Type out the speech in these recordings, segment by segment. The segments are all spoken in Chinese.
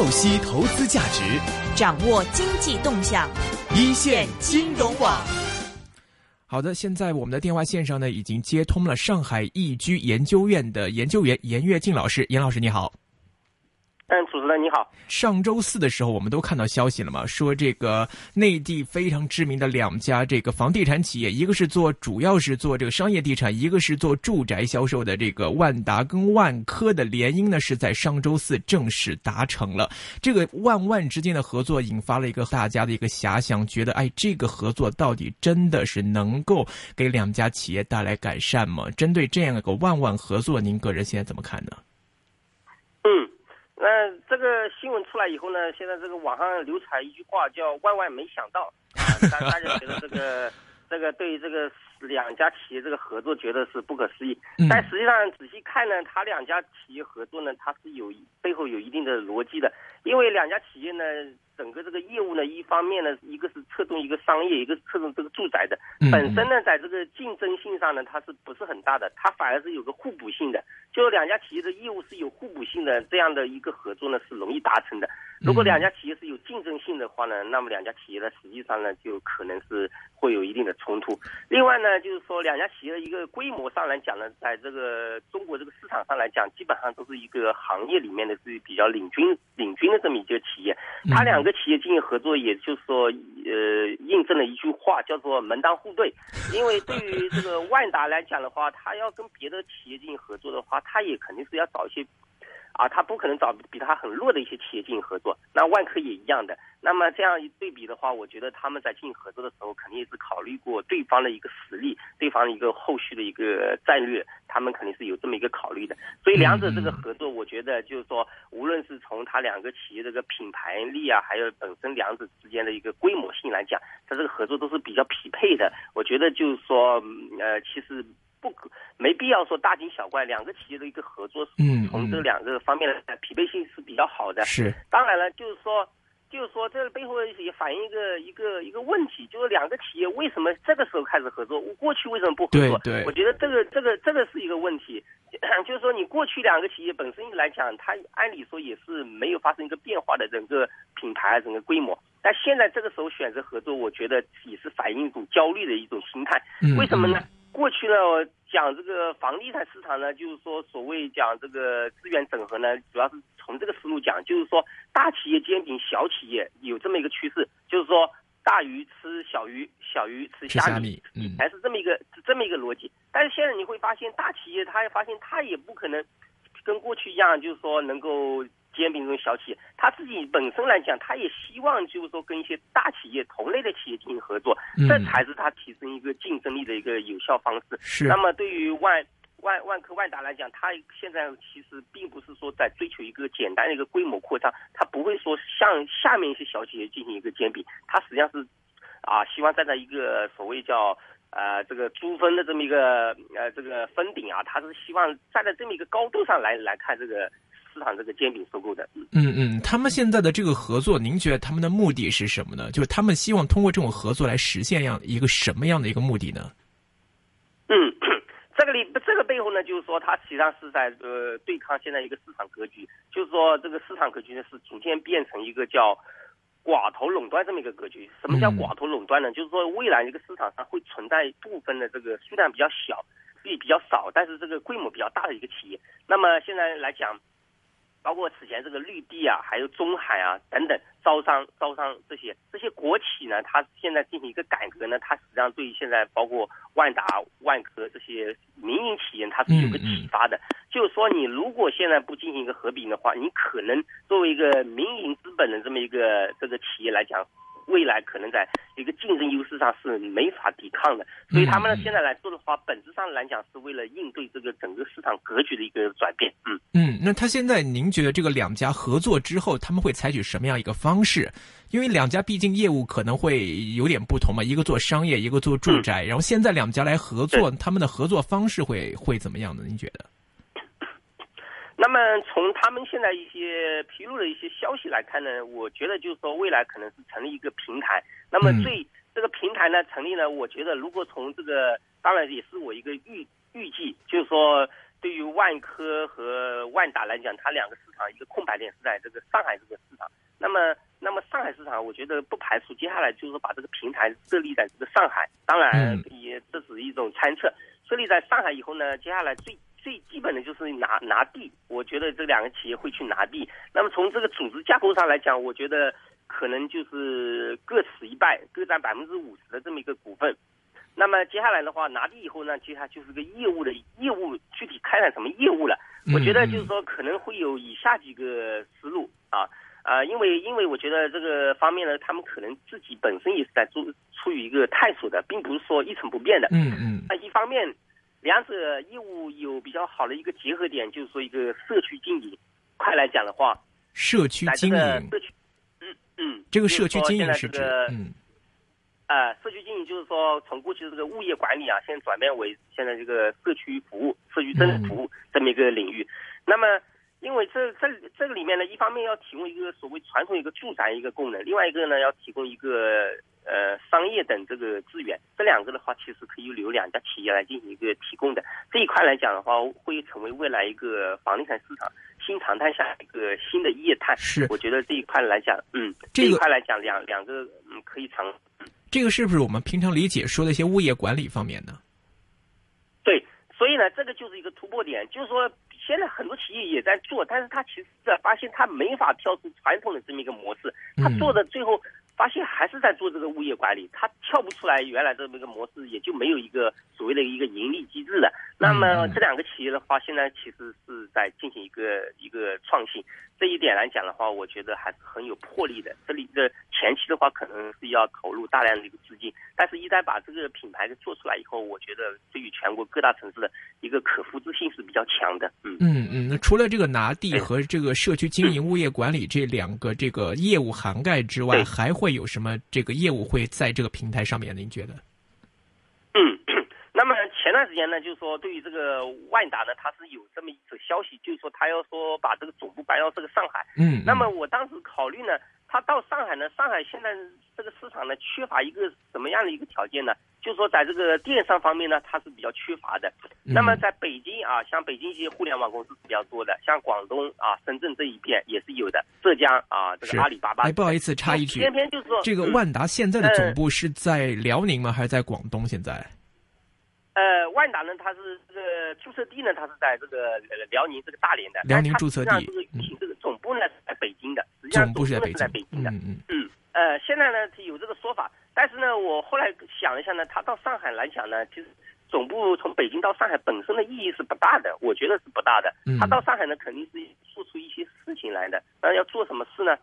透析投资价值，掌握经济动向，一线金融网。好的，现在我们的电话线上呢已经接通了上海易居研究院的研究员严跃进老师，严老师你好。嗯，主持人你好。上周四的时候，我们都看到消息了嘛，说这个内地非常知名的两家这个房地产企业，一个是做主要是做这个商业地产，一个是做住宅销售的这个万达跟万科的联姻呢，是在上周四正式达成了。这个万万之间的合作，引发了一个大家的一个遐想，觉得哎，这个合作到底真的是能够给两家企业带来改善吗？针对这样一个万万合作，您个人现在怎么看呢？嗯。那这个新闻出来以后呢，现在这个网上流传一句话叫“万万没想到”，啊，大家觉得这个这个对于这个两家企业这个合作觉得是不可思议，但实际上仔细看呢，它两家企业合作呢，它是有背后有一定的逻辑的，因为两家企业呢。整个这个业务呢，一方面呢，一个是侧重一个商业，一个是侧重这个住宅的。本身呢，在这个竞争性上呢，它是不是很大的？它反而是有个互补性的。就两家企业的业务是有互补性的，这样的一个合作呢，是容易达成的。如果两家企业是有竞争性的话呢，那么两家企业呢，实际上呢，就可能是会有一定的冲突。另外呢，就是说两家企业的一个规模上来讲呢，在这个中国这个市场上来讲，基本上都是一个行业里面的是比较领军领军的这么一个企业。它两个。企业进行合作，也就是说，呃，印证了一句话，叫做门当户对。因为对于这个万达来讲的话，他要跟别的企业进行合作的话，他也肯定是要找一些。啊，他不可能找比他很弱的一些企业进行合作，那万科也一样的。那么这样一对比的话，我觉得他们在进行合作的时候，肯定也是考虑过对方的一个实力，对方的一个后续的一个战略，他们肯定是有这么一个考虑的。所以两者这个合作，我觉得就是说，无论是从他两个企业这个品牌力啊，还有本身两者之间的一个规模性来讲，它这个合作都是比较匹配的。我觉得就是说，呃，其实。不可没必要说大惊小怪，两个企业的一个合作，嗯，从这两个方面来匹配性是比较好的。是，当然了，就是说，就是说，这背后也反映一个一个一个问题，就是两个企业为什么这个时候开始合作，过去为什么不合作？对，我觉得这个这个这个是一个问题，就是说，你过去两个企业本身来讲，它按理说也是没有发生一个变化的整个品牌整个规模，但现在这个时候选择合作，我觉得也是反映一种焦虑的一种心态。为什么呢？过去呢，讲这个房地产市场呢，就是说所谓讲这个资源整合呢，主要是从这个思路讲，就是说大企业兼并小企业有这么一个趋势，就是说大鱼吃小鱼，小鱼吃虾米，嗯，还是这么一个这么一个逻辑。但是现在你会发现，大企业它发现它也不可能跟过去一样，就是说能够。煎饼这种小企业，他自己本身来讲，他也希望就是说跟一些大企业、同类的企业进行合作，这才是他提升一个竞争力的一个有效方式。是。那么对于万万万科、万达来讲，他现在其实并不是说在追求一个简单的一个规模扩张，他不会说向下面一些小企业进行一个兼并，他实际上是啊，希望站在一个所谓叫呃这个珠峰的这么一个呃这个峰顶啊，他是希望站在这么一个高度上来来看这个。市场这个煎饼收购的，嗯嗯，他们现在的这个合作，您觉得他们的目的是什么呢？就是他们希望通过这种合作来实现样一个什么样的一个目的呢？嗯，这个里这个背后呢，就是说它实际上是在呃对抗现在一个市场格局，就是说这个市场格局呢是逐渐变成一个叫寡头垄断这么一个格局。什么叫寡头垄断呢？就是说未来一个市场上会存在部分的这个数量比较小、比比较少，但是这个规模比较大的一个企业。那么现在来讲。包括此前这个绿地啊，还有中海啊等等招商招商这些这些国企呢，它现在进行一个改革呢，它实际上对于现在包括万达、万科这些民营企业，它是有个启发的。就是说，你如果现在不进行一个合并的话，你可能作为一个民营资本的这么一个这个企业来讲。未来可能在一个竞争优势上是没法抵抗的，所以他们呢现在来说的话，本质上来讲是为了应对这个整个市场格局的一个转变。嗯嗯，那他现在您觉得这个两家合作之后，他们会采取什么样一个方式？因为两家毕竟业务可能会有点不同嘛，一个做商业，一个做住宅，然后现在两家来合作，他们的合作方式会会怎么样呢？您觉得？那么从他们现在一些披露的一些消息来看呢，我觉得就是说未来可能是成立一个平台。那么最这个平台呢成立呢，我觉得如果从这个，当然也是我一个预预计，就是说对于万科和万达来讲，它两个市场一个空白点是在这个上海这个市场。那么，那么上海市场，我觉得不排除接下来就是说把这个平台设立在这个上海。当然，也这只是一种猜测。设立在上海以后呢，接下来最最基本的就是拿拿地。我觉得这两个企业会去拿地。那么从这个组织架构上来讲，我觉得可能就是各持一半，各占百分之五十的这么一个股份。那么接下来的话，拿地以后呢，接下来就是个业务的业务具体开展什么业务了。我觉得就是说可能会有以下几个思路啊。啊，因为因为我觉得这个方面呢，他们可能自己本身也是在做处于一个探索的，并不是说一成不变的。嗯嗯。那一方面，两者业务有比较好的一个结合点，就是说一个社区经营。快来讲的话，社区经营。社区。嗯嗯。这个社区经营是指嗯。啊，社区经营就是说，从过去的这个物业管理啊，现在转变为现在这个社区服务、社区政治服务这么一个领域。那么。因为这这这个里面呢，一方面要提供一个所谓传统一个住宅一个功能，另外一个呢要提供一个呃商业等这个资源。这两个的话，其实可以由两家企业来进行一个提供的。这一块来讲的话，会成为未来一个房地产市场新常态下一个新的业态。是，我觉得这一块来讲，嗯，这一块来讲，两两个嗯可以成。这个是不是我们平常理解说的一些物业管理方面呢？对，所以呢，这个就是一个突破点，就是说。现在很多企业也在做，但是他其实发现他没法跳出传统的这么一个模式，他做的最后发现还是在做这个物业管理，他跳不出来原来这么一个模式，也就没有一个所谓的一个盈利机制了。那么这两个企业的话，现在其实是在进行一个一个创新，这一点来讲的话，我觉得还是很有魄力的。这里的前期的话，可能是要投入大量的一个资金，但是一旦把这个品牌给做出来以后，我觉得对于全国各大城市的一个可复制性是比较强的。嗯。嗯嗯，那除了这个拿地和这个社区经营、物业管理这两个这个业务涵盖之外，还会有什么这个业务会在这个平台上面？您觉得？嗯，那么前段时间呢，就是说对于这个万达呢，它是有这么一则消息，就是说它要说把这个总部搬到这个上海。嗯，那么我当时考虑呢，他到上海呢，上海现在这个市场呢，缺乏一个什么样的一个条件呢？就是说，在这个电商方面呢，它是比较缺乏的。那么在北京啊，像北京一些互联网公司是比较多的，像广东啊、深圳这一片也是有的。浙江啊，这个阿里巴巴。哎，不好意思，插一句，偏偏就是说，这个万达现在的总部是在辽宁吗？还是在广东？现在？呃，万达呢，它是这个注册地呢，它是在这个辽宁这个大连的。辽宁注册地。总部呢是在北京的，实际上总部是在北京的。嗯嗯嗯。呃，现在呢有这个说法。但是呢，我后来想一下呢，他到上海来讲呢，其实总部从北京到上海本身的意义是不大的，我觉得是不大的。他到上海呢，肯定是做出一些事情来的。那要做什么事呢？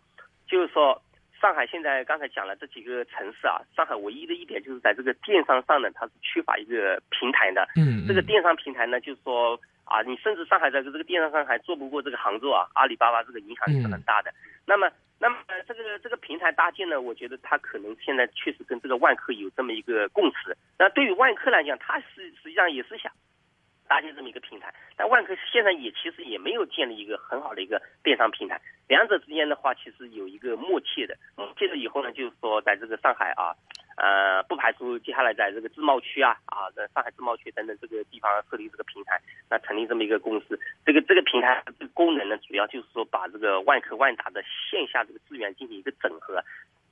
就是说，上海现在刚才讲了这几个城市啊，上海唯一的一点就是在这个电商上呢，它是缺乏一个平台的。嗯。这个电商平台呢，就是说啊，你甚至上海在这个电商上还做不过这个杭州啊，阿里巴巴这个影响力是很大的。那么。那么这个这个平台搭建呢，我觉得它可能现在确实跟这个万科有这么一个共识。那对于万科来讲，它是实际上也是想搭建这么一个平台，但万科现在也其实也没有建立一个很好的一个电商平台。两者之间的话，其实有一个默契的。默契了以后呢，就是说在这个上海啊。呃，不排除接下来在这个自贸区啊啊，在上海自贸区等等这个地方设立这个平台，那成立这么一个公司。这个这个平台这个功能呢，主要就是说把这个万科万达的线下这个资源进行一个整合，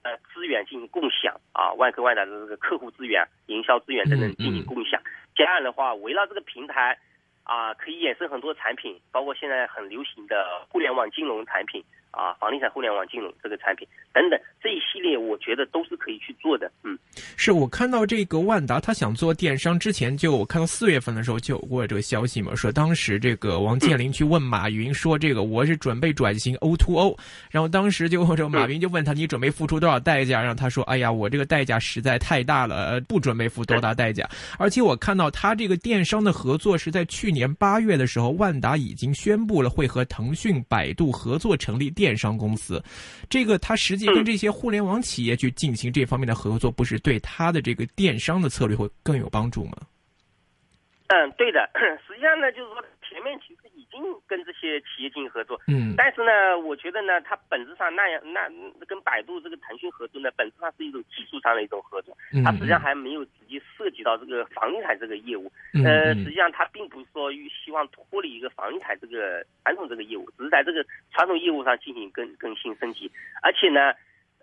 呃，资源进行共享啊，万科万达的这个客户资源、营销资源等等进行共享。这样的话，围绕这个平台啊，可以衍生很多产品，包括现在很流行的互联网金融产品。啊，房地产互联网金融这个产品等等这一系列，我觉得都是可以去做的。嗯，是我看到这个万达他想做电商之前，就我看到四月份的时候就有过这个消息嘛，说当时这个王健林去问马云说这个我是准备转型 O to O，然后当时就这马云就问他你准备付出多少代价，让他说哎呀我这个代价实在太大了，不准备付多大代价。而且我看到他这个电商的合作是在去年八月的时候，万达已经宣布了会和腾讯、百度合作成立电。电商公司，这个他实际跟这些互联网企业去进行这方面的合作，不是对他的这个电商的策略会更有帮助吗？嗯，对的。实际上呢，就是说前面其实已跟这些企业进行合作，嗯，但是呢，我觉得呢，它本质上那样那跟百度这个腾讯合作呢，本质上是一种技术上的一种合作，嗯它实际上还没有直接涉及到这个房地产这个业务。嗯呃，嗯实际上它并不是说希望脱离一个房地产这个传统这个业务，只是在这个传统业务上进行更更新升级，而且呢，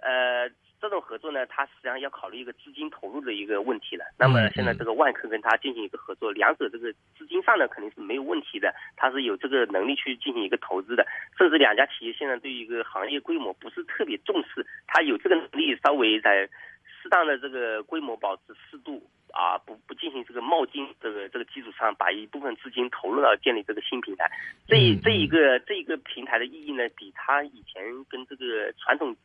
呃。这种合作呢，它实际上要考虑一个资金投入的一个问题了。那么现在这个万科跟它进行一个合作，两者这个资金上呢肯定是没有问题的，它是有这个能力去进行一个投资的。甚至两家企业现在对于一个行业规模不是特别重视，它有这个能力稍微在适当的这个规模保持适度啊，不不进行这个冒进这个这个基础上，把一部分资金投入到建立这个新平台。这一这一个这一个平台的意义呢，比它以前跟这个传统。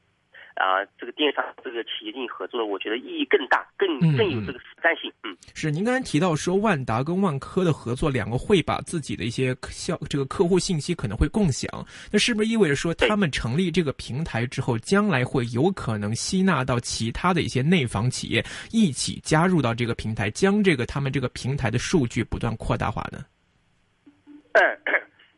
啊，这个电商这个企业进行合作，我觉得意义更大，更更有这个实战性。嗯，是您刚才提到说万达跟万科的合作，两个会把自己的一些销这个客户信息可能会共享，那是不是意味着说他们成立这个平台之后，将来会有可能吸纳到其他的一些内房企业一起加入到这个平台，将这个他们这个平台的数据不断扩大化呢？嗯。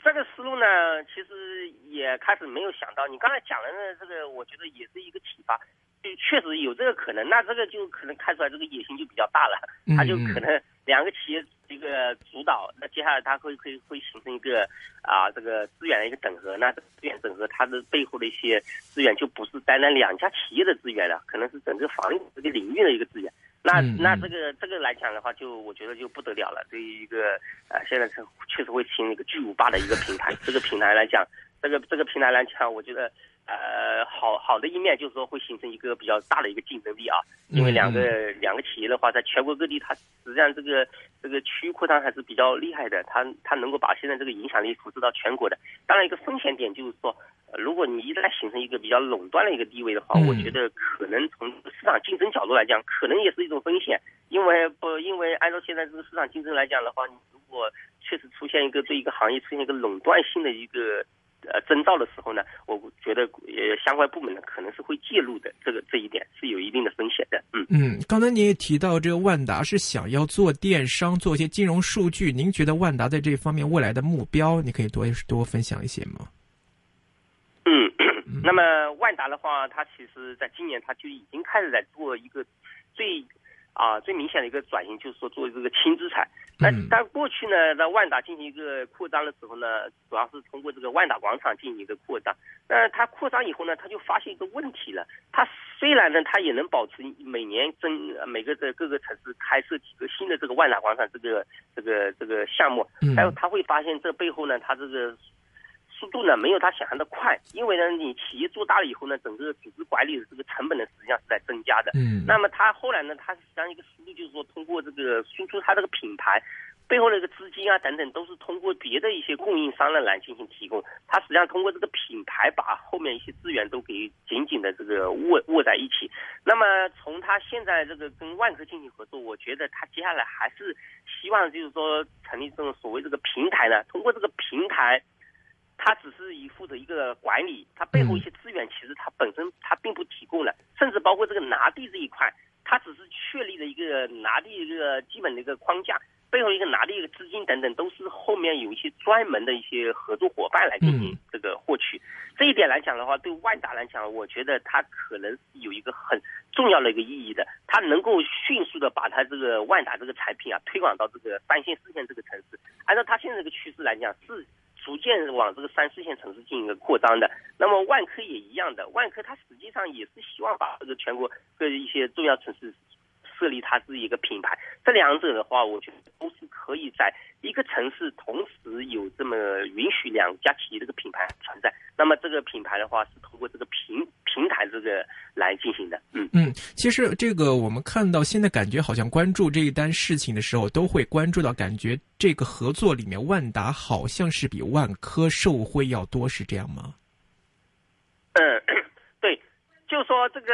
这个思路呢，其实也开始没有想到。你刚才讲的呢，这个我觉得也是一个启发，就确实有这个可能。那这个就可能看出来这个野心就比较大了，他就可能两个企业一个主导，那接下来它会会会形成一个啊这个资源的一个整合。那资源整合它的背后的一些资源就不是单单两家企业的资源了，可能是整个房地产这个领域的一个资源。那那这个这个来讲的话，就我觉得就不得了了。对于一个呃，现在是确实会形成一个巨无霸的一个平台。这个平台来讲，这个这个平台来讲，我觉得呃，好好的一面就是说会形成一个比较大的一个竞争力啊。因为两个两个企业的话，在全国各地，它实际上这个这个区域扩张还是比较厉害的。它它能够把现在这个影响力复制到全国的。当然，一个风险点就是说。如果你一旦形成一个比较垄断的一个地位的话，我觉得可能从市场竞争角度来讲，可能也是一种风险。因为不，因为按照现在这个市场竞争来讲的话，你如果确实出现一个对一个行业出现一个垄断性的一个呃征兆的时候呢，我觉得呃相关部门呢可能是会介入的。这个这一点是有一定的风险的。嗯嗯，刚才您也提到这个万达是想要做电商，做一些金融数据。您觉得万达在这方面未来的目标，你可以多多分享一些吗？嗯，那么万达的话，它其实在今年它就已经开始在做一个最啊最明显的一个转型，就是说做这个轻资产。那但过去呢，在万达进行一个扩张的时候呢，主要是通过这个万达广场进行一个扩张。那它扩张以后呢，它就发现一个问题了。它虽然呢，它也能保持每年增每个的各个城市开设几个新的这个万达广场这个这个这个项目，还有它会发现这背后呢，它这个。速度呢没有他想象的快，因为呢你企业做大了以后呢，整个组织管理的这个成本呢实际上是在增加的。嗯。那么他后来呢，他实际上一个思路就是说，通过这个输出他这个品牌背后的一个资金啊等等，都是通过别的一些供应商呢来进行提供。他实际上通过这个品牌把后面一些资源都给紧紧的这个握握在一起。那么从他现在这个跟万科进行合作，我觉得他接下来还是希望就是说成立这种所谓这个平台呢，通过这个平台。它只是以负责一个管理，它背后一些资源其实它本身它并不提供了，甚至包括这个拿地这一块，它只是确立了一个拿地一个基本的一个框架，背后一个拿地一个资金等等都是后面有一些专门的一些合作伙伴来进行这个获取。这一点来讲的话，对万达来讲，我觉得它可能是有一个很重要的一个意义的，它能够迅速的把它这个万达这个产品啊推广到这个三线四线这个城市，按照它现在这个趋势来讲是。逐渐往这个三四线城市进行一个扩张的，那么万科也一样的，万科它实际上也是希望把这个全国各一些重要城市设立它自己一个品牌。这两者的话，我觉得都是可以在一个城市同时有这么允许两家企业这个品牌存在。那么这个品牌的话，是通过这个平这个来进行的。嗯嗯，其实这个我们看到现在感觉好像关注这一单事情的时候，都会关注到感觉这个合作里面，万达好像是比万科受惠要多，是这样吗？嗯，对，就说这个，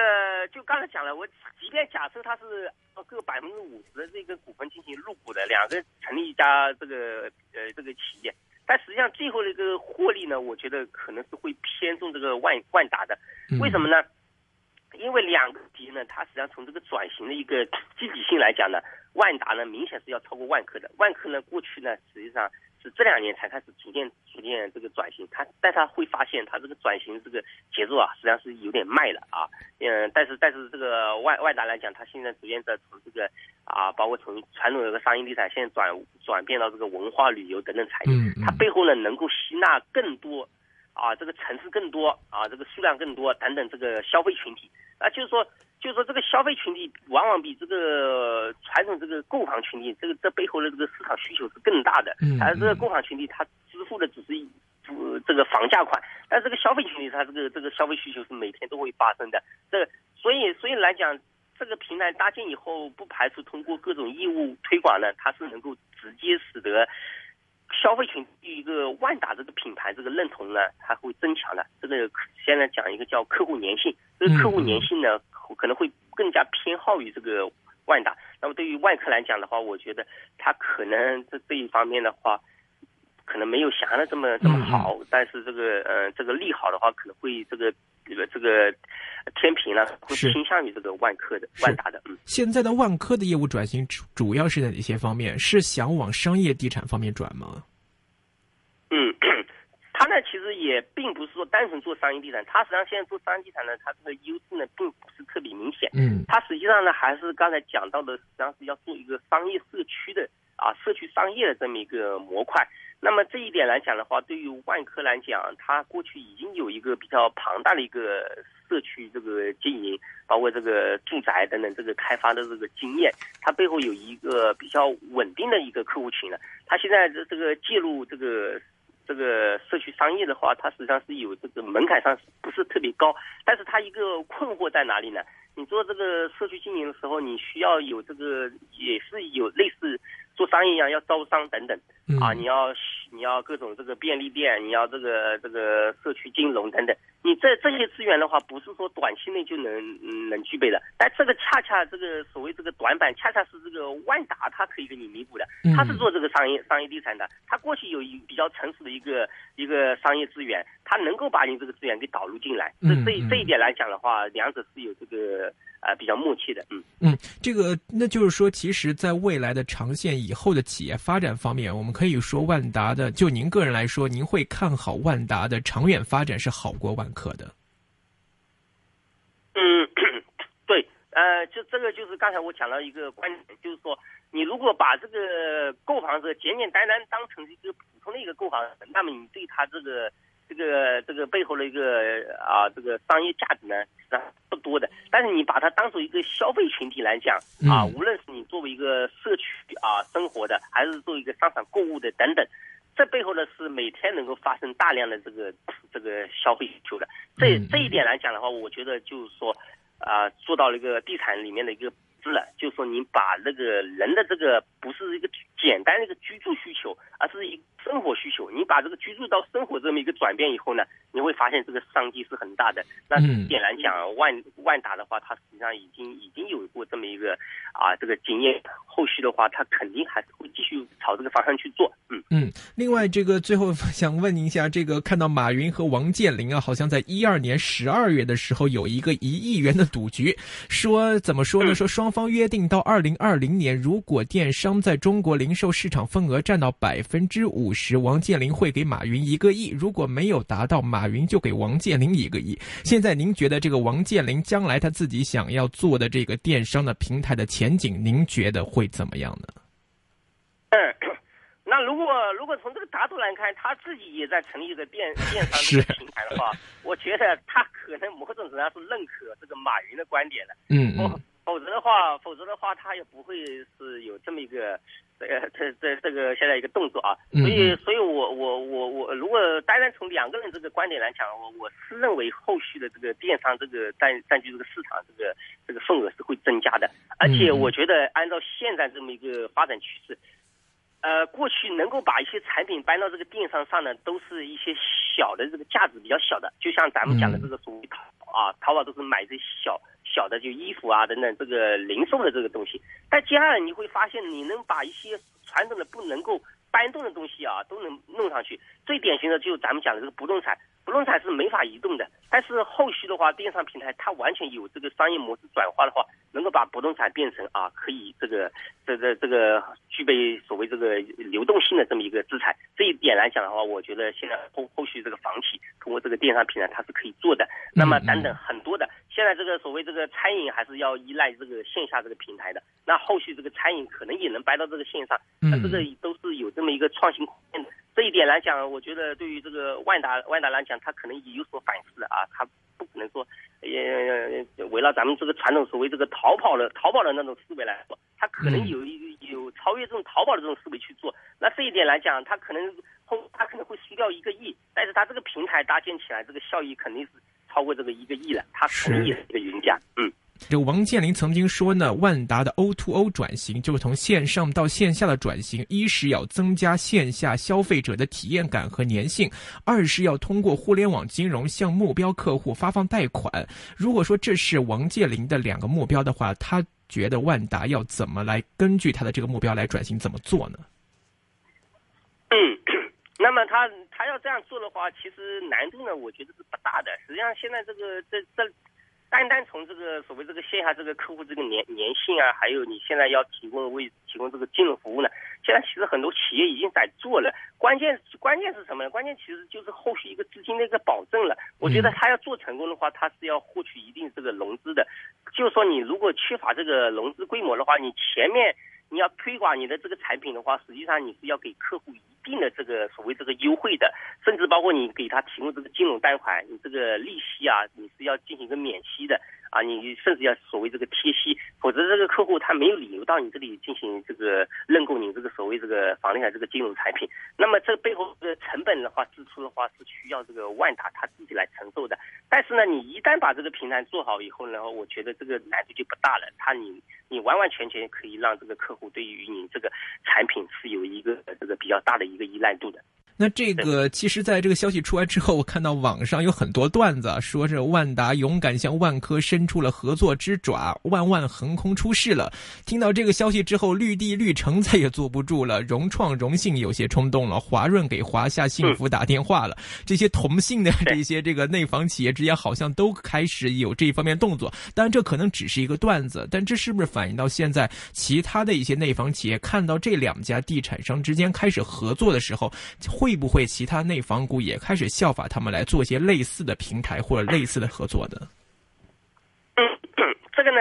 就刚才讲了，我即便假设它是各百分之五十的这个股份进行入股的，两个成立一家这个呃这个企业。但实际上，最后的一个获利呢，我觉得可能是会偏重这个万万达的。为什么呢？因为两个企业呢，它实际上从这个转型的一个积极性来讲呢，万达呢明显是要超过万科的。万科呢过去呢实际上是这两年才开始逐渐逐渐这个转型，他但他会发现他这个转型这个节奏啊，实际上是有点慢了啊。嗯，但是但是这个外万达来讲，他现在逐渐在从这个啊，包括从传统的这个商业地产，现在转转变到这个文化旅游等等产业，嗯嗯它背后呢能够吸纳更多啊，这个城市更多啊，这个数量更多等等这个消费群体啊，就是说。就是说，这个消费群体往往比这个传统这个购房群体，这个这背后的这个市场需求是更大的。嗯而这个购房群体，他支付的只是一呃这个房价款，但这个消费群体，他这个这个消费需求是每天都会发生的。这个所以所以来讲，这个平台搭建以后，不排除通过各种业务推广呢，它是能够直接使得消费群对一个万达这个品牌这个认同呢，它会增强的。这个现在讲一个叫客户粘性，这个客户粘性呢，可能会更加偏好于这个万达。那么对于万科来讲的话，我觉得它可能这这一方面的话，可能没有想象的这么这么好。但是这个呃这个利好的话，可能会这个这个这个天平呢会倾向于这个万科的万达的。嗯。现在的万科的业务转型主主要是在哪些方面？是想往商业地产方面转吗？嗯，他呢其实也并不是说单纯做商业地产，他实际上现在做商业地产呢，它这个优势呢并不是特别明显。嗯它实际上呢还是刚才讲到的，实际上是要做一个商业社区的啊社区商业的这么一个模块。那么这一点来讲的话，对于万科来讲，它过去已经有一个比较庞大的一个社区这个经营，包括这个住宅等等这个开发的这个经验，它背后有一个比较稳定的一个客户群了。它现在这这个介入这个这个社区商业的话，它实际上是有这个门槛上不是特别高，但是它一个困惑在哪里呢？你做这个社区经营的时候，你需要有这个也是有类似做商业一样要招商等等嗯啊，你要你要各种这个便利店，你要这个这个社区金融等等，你这这些资源的话，不是说短期内就能嗯能具备的。但这个恰恰这个所谓这个短板，恰恰是这个万达它可以给你弥补的。它是做这个商业商业地产的，它过去有一比较成熟的一个一个商业资源，它能够把你这个资源给导入进来。这这这一点来讲的话，两者是有这个呃比较默契的。嗯。嗯，这个那就是说，其实，在未来的长线以后的企业发展方面，我们可以说万达的，就您个人来说，您会看好万达的长远发展是好过万科的。嗯，对，呃，就这个就是刚才我讲到一个观点，就是说，你如果把这个购房者简简单单当成一个普通的一个购房者，那么你对他这个这个这个背后的一个啊这个商业价值呢，实际上不多的。但是你把它当做一个消费群体来讲啊，嗯无论是你作为一个社区啊生活的，还是做一个商场购物的等等。这背后呢是每天能够发生大量的这个这个消费需求的，这嗯这一点来讲的话，我觉得就是说，啊、做到了一个地产里面的一个质了，就是说你把那个人的这个不是一个简单的一个居住需求，而是一个生活需求，你把这个居住到生活这么一个转变以后呢，你会发现这个商机是很大的。那一点来讲，万万达的话，它实际上已经已经有过这么一个啊这个经验，后续的话，他肯定还是会继续朝这个方向去做，嗯。嗯，另外，这个最后 想问您一下，这个看到马云和王健林啊，好像在一二年十二月的时候有一个一亿元的赌局，说怎么说呢？说双方约定到二零二零年，如果电商在中国零售市场份额占到百分之五十，王健林会给马云一个亿；如果没有达到，马云就给王健林一个亿。现在您觉得这个王健林将来他自己想要做的这个电商的平台的前景，您觉得会怎么样呢？如果如果从这个角度来看，他自己也在成立一个电 电商这个平台的话，我觉得他可能某种程度上是认可这个马云的观点的。嗯否嗯否则的话，否则的话，他也不会是有这么一个这个这这这个现在一个动作啊。嗯所以嗯，所以我我我我，如果单单从两个人这个观点来讲，我我是认为后续的这个电商这个占占据这个市场这个这个份额是会增加的，而且我觉得按照现在这么一个发展趋势。呃，过去能够把一些产品搬到这个电商上呢，都是一些小的这个价值比较小的，就像咱们讲的这个所谓淘宝啊，淘宝都是买这小小的就衣服啊等等这个零售的这个东西。但接下来你会发现，你能把一些传统的不能够搬动的东西啊，都能弄上去。最典型的就是咱们讲的这个不动产，不动动产是没法移动的。但是后续的话，电商平台它完全有这个商业模式转化的话，能够把不动产变成啊，可以这个这个这个具备所谓这个流动性的这么一个资产。这一点来讲的话，我觉得现在后后续这个房企通过这个电商平台它是可以做的。那么等等很多的，现在这个所谓这个餐饮还是要依赖这个线下这个平台的。那后续这个餐饮可能也能搬到这个线上，那这个都是有这么一个创新空间的。这一点来讲，我觉得对于这个万达万达来讲，他可能也有所反思啊，他不可能说，呃，围绕咱们这个传统所谓这个逃跑的淘宝的那种思维来说，他可能有一有超越这种淘宝的这种思维去做。那这一点来讲，他可能后它可能会输掉一个亿，但是他这个平台搭建起来，这个效益肯定是超过这个一个亿了，他肯定也是一个赢家。嗯。这王健林曾经说呢，万达的 O to O 转型就是从线上到线下的转型，一是要增加线下消费者的体验感和粘性，二是要通过互联网金融向目标客户发放贷款。如果说这是王健林的两个目标的话，他觉得万达要怎么来根据他的这个目标来转型，怎么做呢？嗯，那么他他要这样做的话，其实难度呢，我觉得是不大的。实际上，现在这个这这。单单从这个所谓这个线下这个客户这个粘粘性啊，还有你现在要提供为提供这个金融服务呢，现在其实很多企业已经在做了。关键关键是什么呢？关键其实就是后续一个资金的一个保证了。我觉得他要做成功的话，他是要获取一定这个融资的。就是说，你如果缺乏这个融资规模的话，你前面你要推广你的这个产品的话，实际上你是要给客户一定的这个所谓这个优惠的。甚至包括你给他提供这个金融贷款，你这个利息啊，你是要进行一个免息的啊，你甚至要所谓这个贴息，否则这个客户他没有理由到你这里进行这个认购你这个所谓这个房地产这个金融产品。那么这背后的成本的话，支出的话是需要这个万达他自己来承受的。但是呢，你一旦把这个平台做好以后呢，我觉得这个难度就不大了。他你你完完全全可以让这个客户对于你这个产品是有一个这个比较大的一个依赖度的。那这个其实，在这个消息出来之后，我看到网上有很多段子，说是万达勇敢向万科伸出了合作之爪，万万横空出世了。听到这个消息之后，绿地绿城再也坐不住了，融创融信有些冲动了，华润给华夏幸福打电话了，这些同性的这些这个内房企业之间好像都开始有这一方面动作。当然，这可能只是一个段子，但这是不是反映到现在其他的一些内房企业看到这两家地产商之间开始合作的时候？会会不会其他内房股也开始效法他们来做一些类似的平台或者类似的合作的？嗯，这个呢，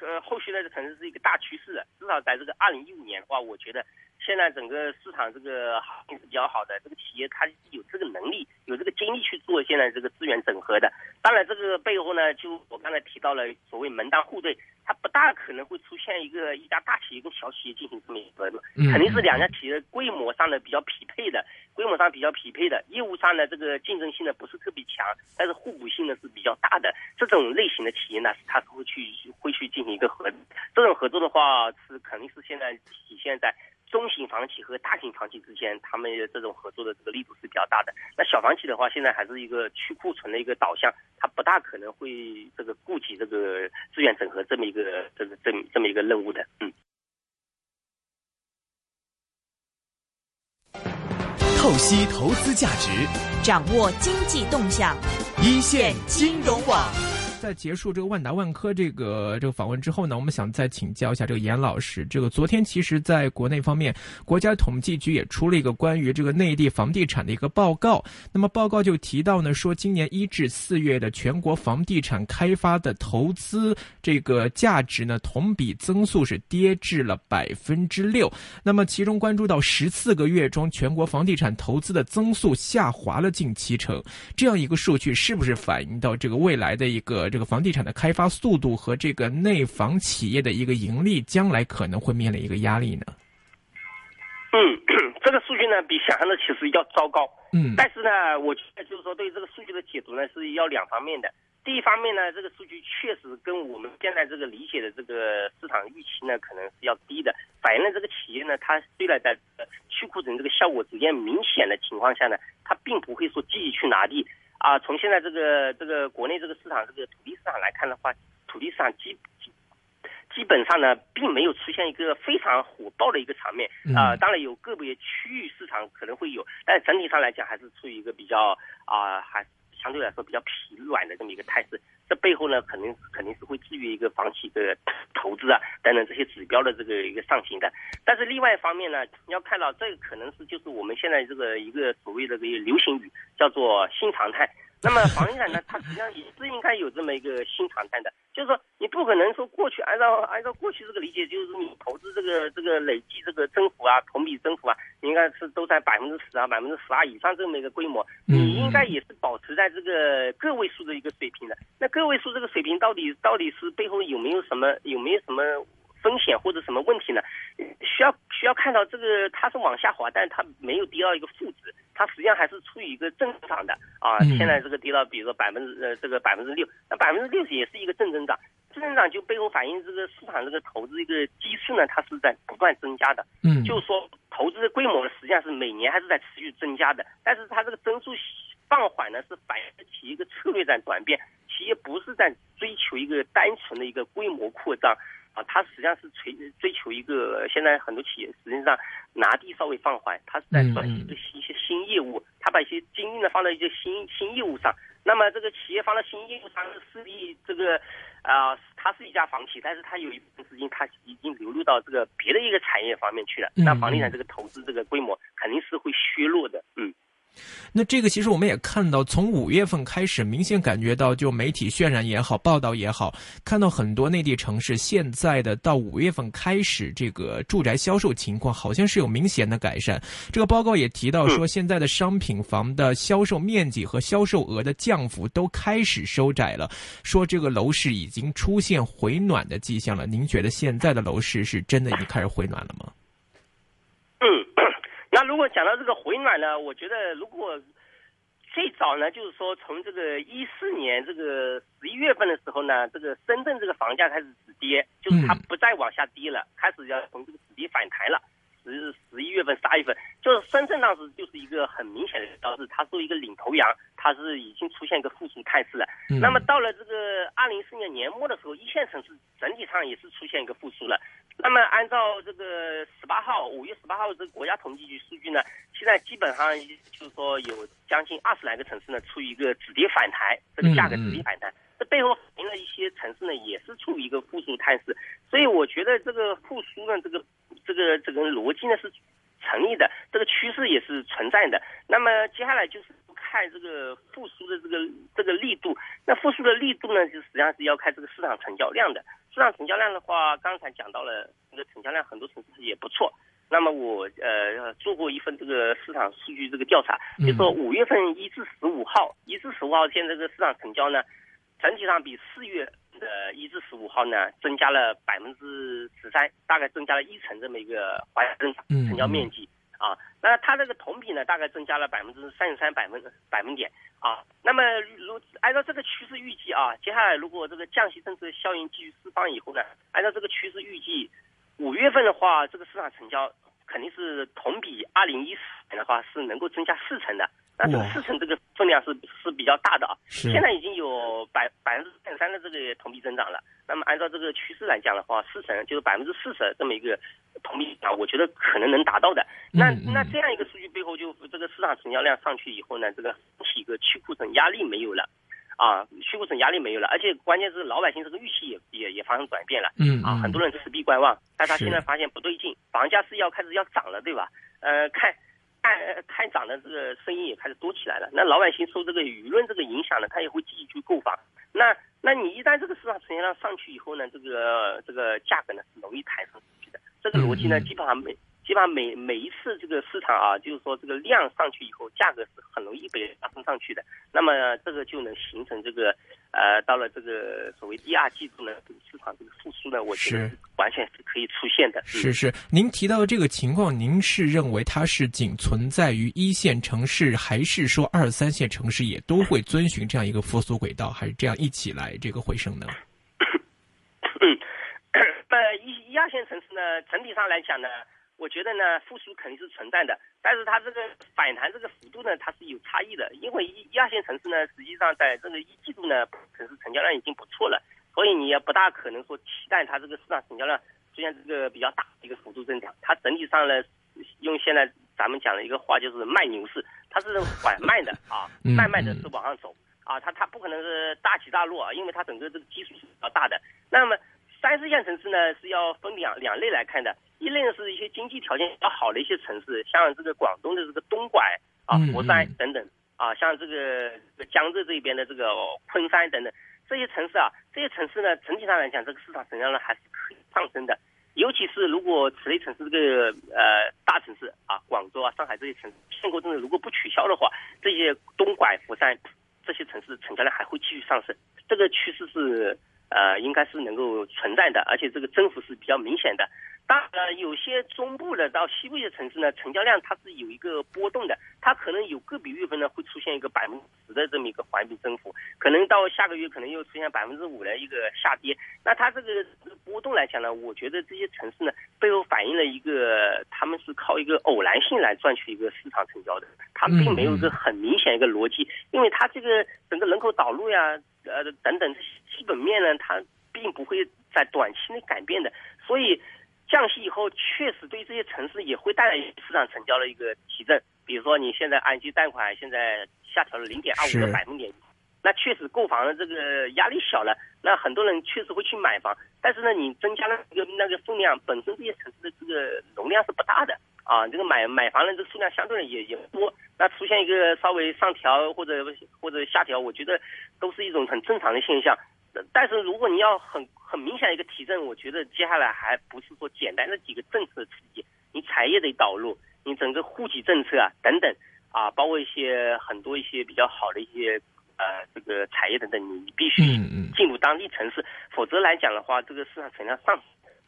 呃，后续呢可能是一个大趋势。至少在这个二零一五年的话，我觉得现在整个市场这个行情是比较好的，这个企业它有这个能力、有这个精力去做现在这个资源整合的。当然，这个背后呢，就我刚才提到了所谓门当户对。它不大可能会出现一个一家大企业跟小企业进行这么一个，肯定是两家企业规模上的比较匹配的，规模上比较匹配的，业务上的这个竞争性呢不是特别强，但是互补性呢是比较大的。这种类型的企业呢，它是会去会去进行一个合，这种合作的话是肯定是现在体现在。中型房企和大型房企之间，他们这种合作的这个力度是比较大的。那小房企的话，现在还是一个去库存的一个导向，它不大可能会这个顾及这个资源整合这么一个这个这这么一个任务的。嗯。透析投资价值，掌握经济动向，一线金融网。在结束这个万达万科这个这个访问之后呢，我们想再请教一下这个严老师。这个昨天其实在国内方面，国家统计局也出了一个关于这个内地房地产的一个报告。那么报告就提到呢，说今年一至四月的全国房地产开发的投资这个价值呢，同比增速是跌至了百分之六。那么其中关注到十四个月中，全国房地产投资的增速下滑了近七成。这样一个数据是不是反映到这个未来的一个？这个房地产的开发速度和这个内房企业的一个盈利，将来可能会面临一个压力呢。嗯，这个数据呢比想象的其实要糟糕。嗯，但是呢，我觉得就是说对这个数据的解读呢是要两方面的。第一方面呢，这个数据确实跟我们现在这个理解的这个市场预期呢可能是要低的，反映了这个企业呢它虽然在去库存这个效果逐渐明显的情况下呢，它并不会说积极去拿地。啊，从现在这个这个国内这个市场这个土地市场来看的话，土地市场基基基本上呢，并没有出现一个非常火爆的一个场面啊。当然有个别区域市场可能会有，但整体上来讲还是处于一个比较啊，还相对来说比较疲软的这么一个态势。这背后呢，肯定肯定是会制约一个房企的投资啊等等这些指标的这个一个上行的。但是另外一方面呢，你要看到这个可能是就是我们现在这个一个所谓的个流行语叫做新常态。那么房地产呢，它实际上也是应该有这么一个新常态的，就是说你不可能说过去按照按照过去这个理解，就是你投资这个这个累计这个增幅啊，同比增幅啊，应该是都在百分之十啊，百分之十二以上这么一个规模，你应该也是保持在这个个位数的一个水平的。那个位数这个水平到底到底是背后有没有什么有没有什么？风险或者什么问题呢？需要需要看到这个它是往下滑，但是它没有跌到一个负值，它实际上还是处于一个正增长的啊。现在这个跌到比如说百分之呃这个百分之六，那百分之六十也是一个正增长，正增长就背后反映这个市场这个投资一个基数呢，它是在不断增加的。嗯，就是说投资的规模实际上是每年还是在持续增加的，但是它这个增速放缓呢，是反映企业一个策略在转变，企业不是在追求一个单纯的一个规模扩张。啊，它实际上是追追求一个，现在很多企业实际上拿地稍微放缓，它是在转一个新一些新业务，它把一些精力呢放在一些新新业务上。那么这个企业放到新业务上，势必这个啊，它是一家房企，但是它有一部分资金，它已经流入到这个别的一个产业方面去了。那房地产这个投资这个规模肯定是会削弱的，嗯。那这个其实我们也看到，从五月份开始，明显感觉到，就媒体渲染也好，报道也好，看到很多内地城市现在的到五月份开始，这个住宅销售情况好像是有明显的改善。这个报告也提到说，现在的商品房的销售面积和销售额的降幅都开始收窄了，说这个楼市已经出现回暖的迹象了。您觉得现在的楼市是真的已经开始回暖了吗？那如果讲到这个回暖呢，我觉得如果最早呢，就是说从这个一四年这个十一月份的时候呢，这个深圳这个房价开始止跌，就是它不再往下跌了，开始要从这个止跌反弹了。十十一月份、十二月份，就是深圳当时就是一个很明显的标志，它作为一个领头羊，它是已经出现一个复苏态势了。那么到了这个二零一四年年末的时候，一线城市整体上也是出现一个复苏了。那么按照这个十八号五月十八号这个国家统计局数据呢，现在基本上就是说有将近二十来个城市呢处于一个止跌反弹，这个价格止跌反弹，这背后反映了一些城市呢也是处于一个复苏态势。所以我觉得这个复苏呢，这个。这个这个逻辑呢是成立的，这个趋势也是存在的。那么接下来就是看这个复苏的这个这个力度。那复苏的力度呢，就实际上是要看这个市场成交量的。市场成交量的话，刚才讲到了，这个成交量很多城市也不错。那么我呃做过一份这个市场数据这个调查，就说五月份一至十五号，一至十五号现在这个市场成交呢，整体上比四月。的，一至十五号呢，增加了百分之十三，大概增加了一成这么一个华夏正成交面积啊。那它这个同比呢，大概增加了百分之三十三百分百分点啊。那么如按照这个趋势预计啊，接下来如果这个降息政策效应继续释放以后呢，按照这个趋势预计，五月份的话，这个市场成交肯定是同比二零一四年的话是能够增加四成的。那这个四成这个分量是是比较大的啊，现在已经有百百分之三十三的这个同比增长了。那么按照这个趋势来讲的话，四成就是百分之四十这么一个同比啊，我觉得可能能达到的。那那这样一个数据背后，就这个市场成交量上去以后呢，这个起一个去库存压力没有了啊，去库存压力没有了，而且关键是老百姓这个预期也也也发生转变了。嗯啊，很多人持币观望，但他现在发现不对劲，房价是要开始要涨了，对吧？呃，看。看看涨的这个声音也开始多起来了，那老百姓受这个舆论这个影响呢，他也会积极去购房。那那你一旦这个市场成交量上去以后呢，这个这个价格呢是容易抬升出去的。这个逻辑呢，基本上每基本上每每一次这个市场啊，就是说这个量上去以后，价格是很容易被拉升上去的。那么这个就能形成这个。呃，到了这个所谓第二季度呢，这个市场这个复苏呢，我觉得完全是可以出现的。是是，您提到的这个情况，您是认为它是仅存在于一线城市，还是说二三线城市也都会遵循这样一个复苏轨道，还是这样一起来这个回升呢？嗯，呃，一一二线城市呢，整体上来讲呢。我觉得呢，复苏肯定是存在的，但是它这个反弹这个幅度呢，它是有差异的。因为一一二线城市呢，实际上在这个一季度呢，城市成交量已经不错了，所以你也不大可能说期待它这个市场成交量出现这个比较大的一个幅度增长。它整体上呢，用现在咱们讲的一个话就是慢牛市，它是缓慢的啊，慢慢的是往上走。啊，它它不可能是大起大落啊，因为它整个这个基数是比较大的。那么三四线城市呢是要分两两类来看的，一类呢是一些经济条件比较好的一些城市，像这个广东的这个东莞啊、佛山等等。啊，像这个江浙这边的这个昆山等等这些城市啊，这些城市呢整体上来讲，这个市场成交量还是可以上升的。尤其是如果此类城市这个呃大城市啊，广州啊、上海这些城市限购政策如果不取消的话，这些东莞、佛山这些城市成交量还会继续上升，这个趋势是呃应该是能够存在的，而且这个增幅是比较明显的。当然，有些中部的到西部一些城市呢，成交量它是有一个波动的，它可能有个别月份呢会出现一个百分之十的这么一个环比增幅，可能到下个月可能又出现百分之五的一个下跌。那它这个波动来讲呢，我觉得这些城市呢背后反映了一个他们是靠一个偶然性来赚取一个市场成交的，它并没有一个很明显一个逻辑，因为它这个整个人口导入呀，呃等等这些本面呢，它并不会在短期内改变的，所以。降息以后，确实对这些城市也会带来市场成交的一个提振。比如说，你现在按揭贷款现在下调了零点二五个百分点，那确实购房的这个压力小了，那很多人确实会去买房。但是呢，你增加了那个那个数量，本身这些城市的这个容量是不大的啊，这个买买房的这个数量相对也也不多。那出现一个稍微上调或者或者下调，我觉得都是一种很正常的现象。但是如果你要很很明显一个提振，我觉得接下来还不是说简单的几个政策刺激，你产业得导入，你整个户籍政策啊等等啊，包括一些很多一些比较好的一些呃这个产业等等，你必须进入当地城市，否则来讲的话，这个市场存量上，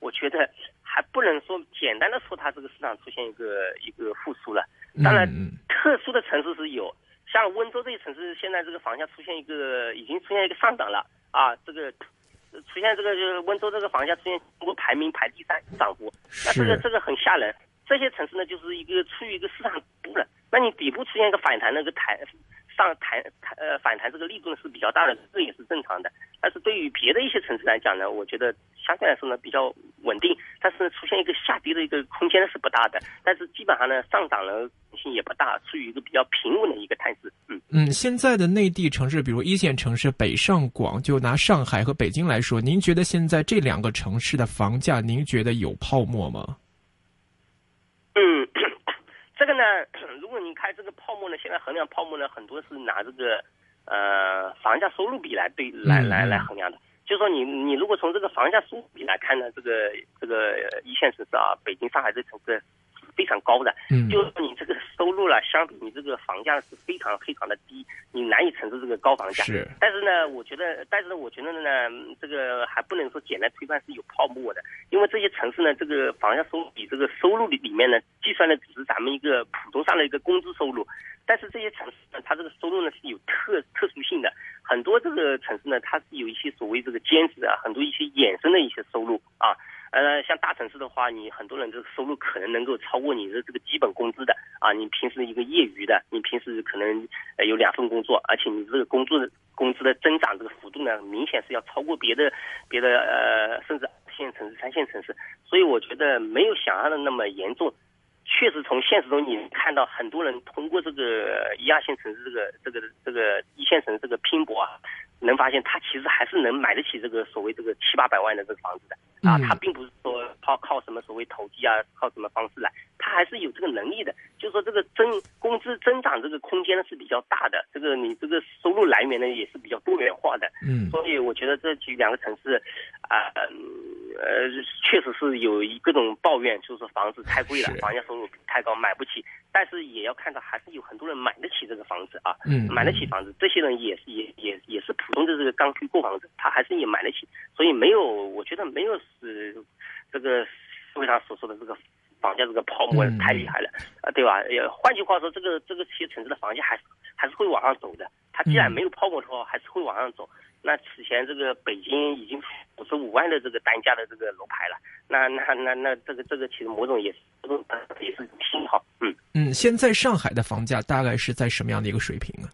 我觉得还不能说简单的说它这个市场出现一个一个复苏了。当然，特殊的城市是有，像温州这些城市，现在这个房价出现一个已经出现一个上涨了。啊，这个出现这个就是温州这个房价出现中国排名排第三涨幅，那这个这个很吓人。这些城市呢，就是一个处于一个市场底部了，那你底部出现一个反弹，那个弹上弹弹呃反弹这个力度是比较大的，这也是正常的。但是对于别的一些城市来讲呢，我觉得相对来说呢比较稳定，但是出现一个下跌的一个空间是不大的，但是基本上呢上涨的性也不大，处于一个比较平稳的一个态势。嗯嗯，现在的内地城市，比如一线城市北上广，就拿上海和北京来说，您觉得现在这两个城市的房价，您觉得有泡沫吗？嗯，这个呢，如果你看这个泡沫呢，现在衡量泡沫呢，很多是拿这个。呃，房价收入比来对来来来衡量的，就是说你你如果从这个房价收入比来看呢，这个这个一线城市啊，北京、上海这城市非常高的，嗯，就是说你这个收入了，相比你这个房价是非常非常的低，你难以承受这个高房价。是，但是呢，我觉得，但是我觉得呢，这个还不能说简单推断是有泡沫的，因为这些城市呢，这个房价收入比这个收入里里面呢，计算的只是咱们一个普通上的一个工资收入。但是这些城市呢，它这个收入呢是有特特殊性的，很多这个城市呢，它是有一些所谓这个兼职啊，很多一些衍生的一些收入啊。呃，像大城市的话，你很多人这个收入可能能够超过你的这个基本工资的啊。你平时一个业余的，你平时可能有两份工作，而且你这个工作的工资的增长这个幅度呢，明显是要超过别的别的呃，甚至二线城市、三线城市。所以我觉得没有想象的那么严重。确实，从现实中你看到很多人通过这个一二线城市这个这个这个一线城市这个拼搏啊，能发现他其实还是能买得起这个所谓这个七八百万的这个房子的啊，他并不是说靠靠什么所谓投机啊，靠什么方式来，他还是有这个能力的。就是说这个增工资增长这个空间呢是比较大的，这个你这个收入来源呢也是比较多元化的。嗯，所以我觉得这几两个城市啊。呃，确实是有各种抱怨，就是说房子太贵了，房价收入太高，买不起。但是也要看到，还是有很多人买得起这个房子啊，嗯，买得起房子。这些人也是也也也是普通的这个刚需购房者，他还是也买得起。所以没有，我觉得没有是这个社会上所说的这个房价这个泡沫太厉害了啊，对吧？也换句话说，这个这个些城市的房价还是还是会往上走的。它既然没有泡沫的话，还是会往上走。那此前这个北京已经五十五万的这个单价的这个楼盘了，那那那那这个这个其实某种也是也是挺好，嗯嗯。现在上海的房价大概是在什么样的一个水平呢？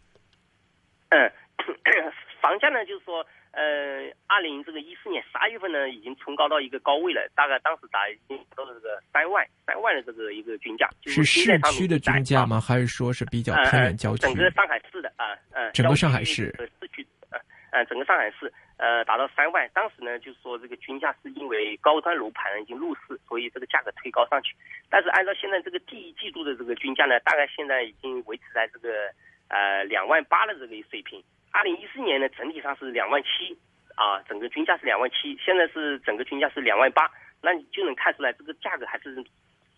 嗯，房价呢，就是说，呃，二零这个一四年十二月份呢，已经冲高到一个高位了，大概当时达已经到了这个三万三万的这个一个均价，是市区的均价吗？还是说是比较偏远郊区？整个上海市的啊，嗯，整个上海市市区，嗯。呃，整个上海市呃达到三万。当时呢，就是说这个均价是因为高端楼盘已经入市，所以这个价格推高上去。但是按照现在这个第一季度的这个均价呢，大概现在已经维持在这个呃两万八的这个水平。二零一四年呢，整体上是两万七啊，整个均价是两万七，现在是整个均价是两万八，那你就能看出来这个价格还是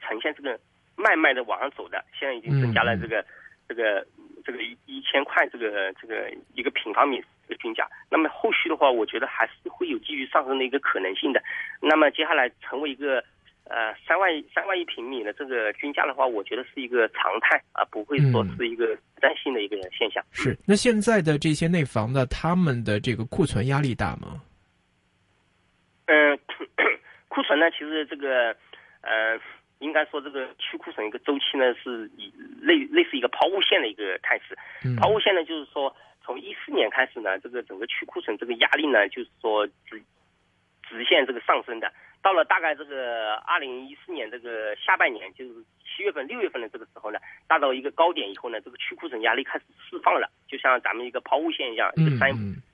呈现这个慢慢的往上走的。现在已经增加了这个这个这个一一千块这个这个一个平方米的均价。那么后续的话，我觉得还是会有继续上升的一个可能性的。那么接下来成为一个。呃，三万三万一平米的这个均价的话，我觉得是一个常态啊，不会说是一个担心的一个现象。是，那现在的这些内房的，他们的这个库存压力大吗？嗯，库存呢，其实这个呃，应该说这个去库存一个周期呢，是以类类似一个抛物线的一个态势。抛物线呢，就是说从一四年开始呢，这个整个去库存这个压力呢，就是说直直线这个上升的。到了大概这个二零一四年这个下半年，就是七月份、六月份的这个时候呢，达到一个高点以后呢，这个去库存压力开始释放了，就像咱们一个抛物线一样，一个山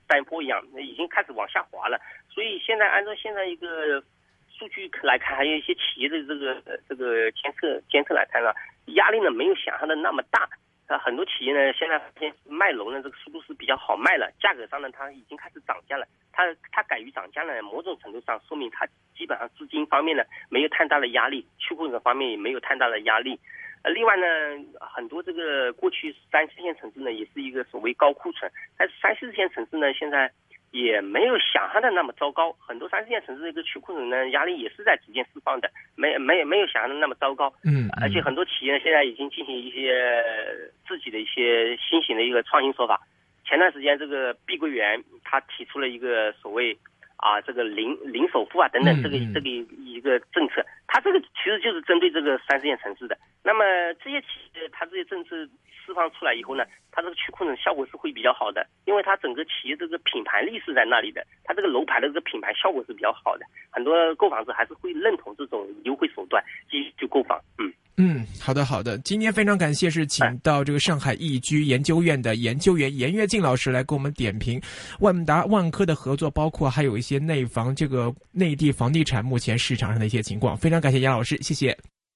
山坡一样，已经开始往下滑了。所以现在按照现在一个数据来看，还有一些企业的这个这个监测监测来看呢，压力呢没有想象的那么大。那很多企业呢，现在发现卖楼呢，这个速度是比较好卖了，价格上呢，它已经开始涨价了。它它敢于涨价呢，某种程度上说明它基本上资金方面呢没有太大的压力，去库存方面也没有太大的压力。呃，另外呢，很多这个过去三四线城市呢，也是一个所谓高库存，但是三四线城市呢，现在。也没有想象的那么糟糕，很多三四线城市的一个去库存呢压力也是在逐渐释放的，没没没有想象的那么糟糕。嗯，而且很多企业现在已经进行一些自己的一些新型的一个创新手法。前段时间这个碧桂园他提出了一个所谓啊这个零零首付啊等等这个这个一个政策，它这个其实就是针对这个三四线城市的。那么这些企业它这些政策。释放出来以后呢，它这个去库存效果是会比较好的，因为它整个企业这个品牌力是在那里的，它这个楼盘的这个品牌效果是比较好的，很多购房者还是会认同这种优惠手段，继续去购房。嗯嗯，好的好的，今天非常感谢是请到这个上海易居研究院的研究员严跃进老师来给我们点评万达万科的合作，包括还有一些内房这个内地房地产目前市场上的一些情况。非常感谢严老师，谢谢。